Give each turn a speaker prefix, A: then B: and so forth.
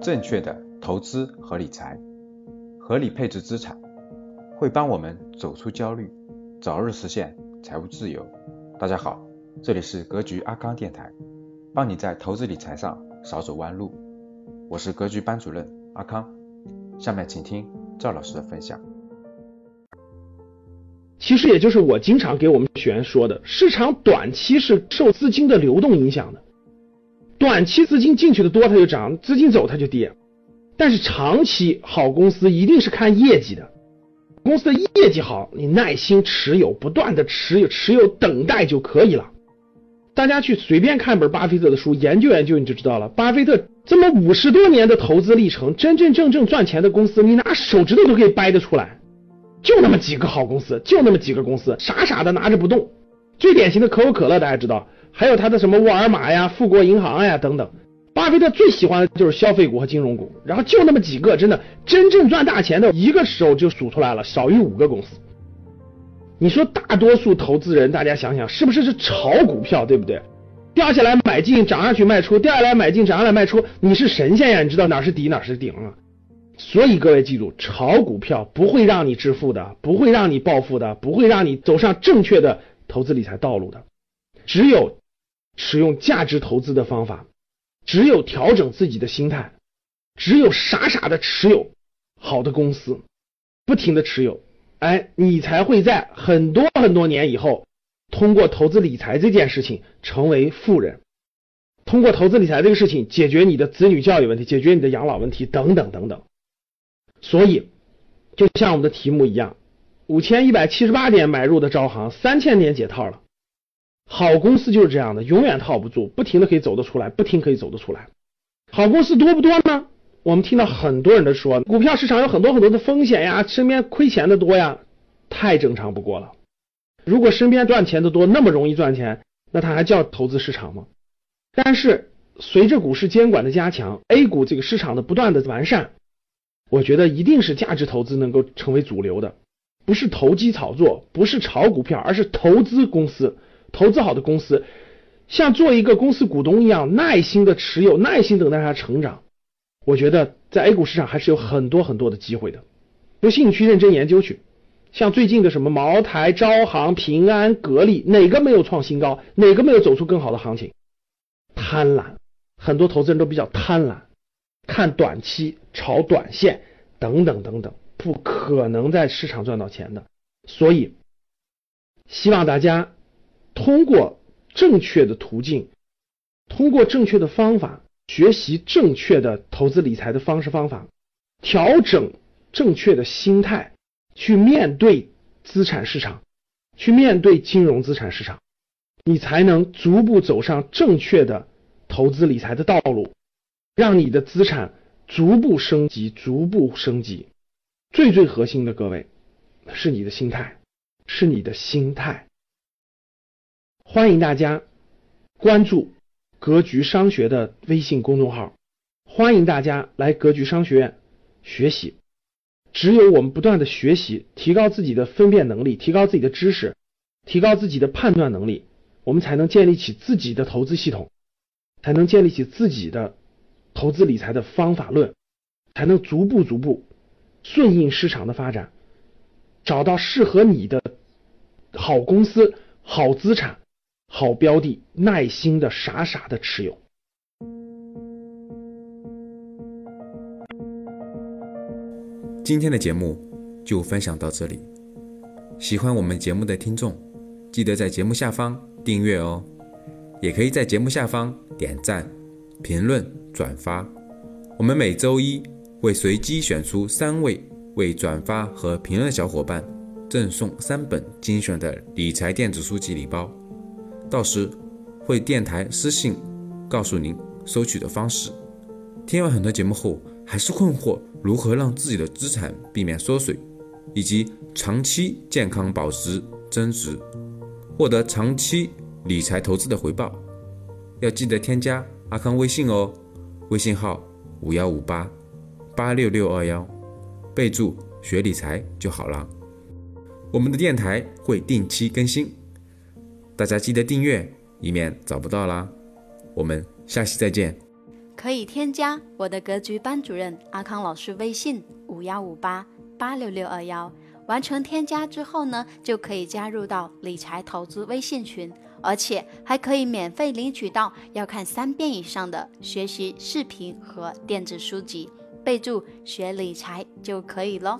A: 正确的投资和理财，合理配置资产，会帮我们走出焦虑，早日实现财务自由。大家好，这里是格局阿康电台，帮你在投资理财上少走弯路。我是格局班主任阿康，下面请听赵老师的分享。
B: 其实也就是我经常给我们学员说的，市场短期是受资金的流动影响的，短期资金进去的多它就涨，资金走它就跌。但是长期好公司一定是看业绩的，公司的业绩好，你耐心持有，不断的持有，持有等待就可以了。大家去随便看本巴菲特的书，研究研究你就知道了。巴菲特这么五十多年的投资历程，真真正正赚钱的公司，你拿手指头都可以掰得出来。就那么几个好公司，就那么几个公司，傻傻的拿着不动。最典型的可口可乐，大家知道，还有他的什么沃尔玛呀、富国银行呀等等。巴菲特最喜欢的就是消费股和金融股，然后就那么几个，真的真正赚大钱的，一个手就数出来了，少于五个公司。你说大多数投资人，大家想想，是不是是炒股票，对不对？掉下来买进，涨上去卖出，掉下来买进，涨上来卖出，你是神仙呀？你知道哪是底，哪是顶啊？所以各位记住，炒股票不会让你致富的，不会让你暴富的，不会让你走上正确的投资理财道路的。只有使用价值投资的方法，只有调整自己的心态，只有傻傻的持有好的公司，不停的持有，哎，你才会在很多很多年以后，通过投资理财这件事情成为富人，通过投资理财这个事情解决你的子女教育问题，解决你的养老问题等等等等。所以，就像我们的题目一样，五千一百七十八点买入的招行，三千点解套了。好公司就是这样的，永远套不住，不停的可以走得出来，不停可以走得出来。好公司多不多呢？我们听到很多人都说，股票市场有很多很多的风险呀，身边亏钱的多呀，太正常不过了。如果身边赚钱的多，那么容易赚钱，那它还叫投资市场吗？但是随着股市监管的加强，A 股这个市场的不断的完善。我觉得一定是价值投资能够成为主流的，不是投机炒作，不是炒股票，而是投资公司，投资好的公司，像做一个公司股东一样，耐心的持有，耐心等待它成长。我觉得在 A 股市场还是有很多很多的机会的，不信你去认真研究去。像最近的什么茅台、招行、平安、格力，哪个没有创新高？哪个没有走出更好的行情？贪婪，很多投资人都比较贪婪。看短期炒短线等等等等，不可能在市场赚到钱的。所以，希望大家通过正确的途径，通过正确的方法，学习正确的投资理财的方式方法，调整正确的心态，去面对资产市场，去面对金融资产市场，你才能逐步走上正确的投资理财的道路。让你的资产逐步升级，逐步升级。最最核心的，各位是你的心态，是你的心态。欢迎大家关注格局商学的微信公众号，欢迎大家来格局商学院学习。只有我们不断的学习，提高自己的分辨能力，提高自己的知识，提高自己的判断能力，我们才能建立起自己的投资系统，才能建立起自己的。投资理财的方法论，才能逐步逐步顺应市场的发展，找到适合你的好公司、好资产、好标的，耐心的傻傻的持有。
A: 今天的节目就分享到这里，喜欢我们节目的听众，记得在节目下方订阅哦，也可以在节目下方点赞、评论。转发，我们每周一会随机选出三位为转发和评论的小伙伴赠送三本精选的理财电子书籍礼包，到时会电台私信告诉您收取的方式。听完很多节目后，还是困惑如何让自己的资产避免缩水，以及长期健康保值增值，获得长期理财投资的回报，要记得添加阿康微信哦。微信号五幺五八八六六二幺，备注学理财就好了。我们的电台会定期更新，大家记得订阅，以免找不到啦。我们下期再见。
C: 可以添加我的格局班主任阿康老师微信五幺五八八六六二幺，完成添加之后呢，就可以加入到理财投资微信群，而且还可以免费领取到要看三遍以上的学习视频和电子书籍，备注学理财就可以喽。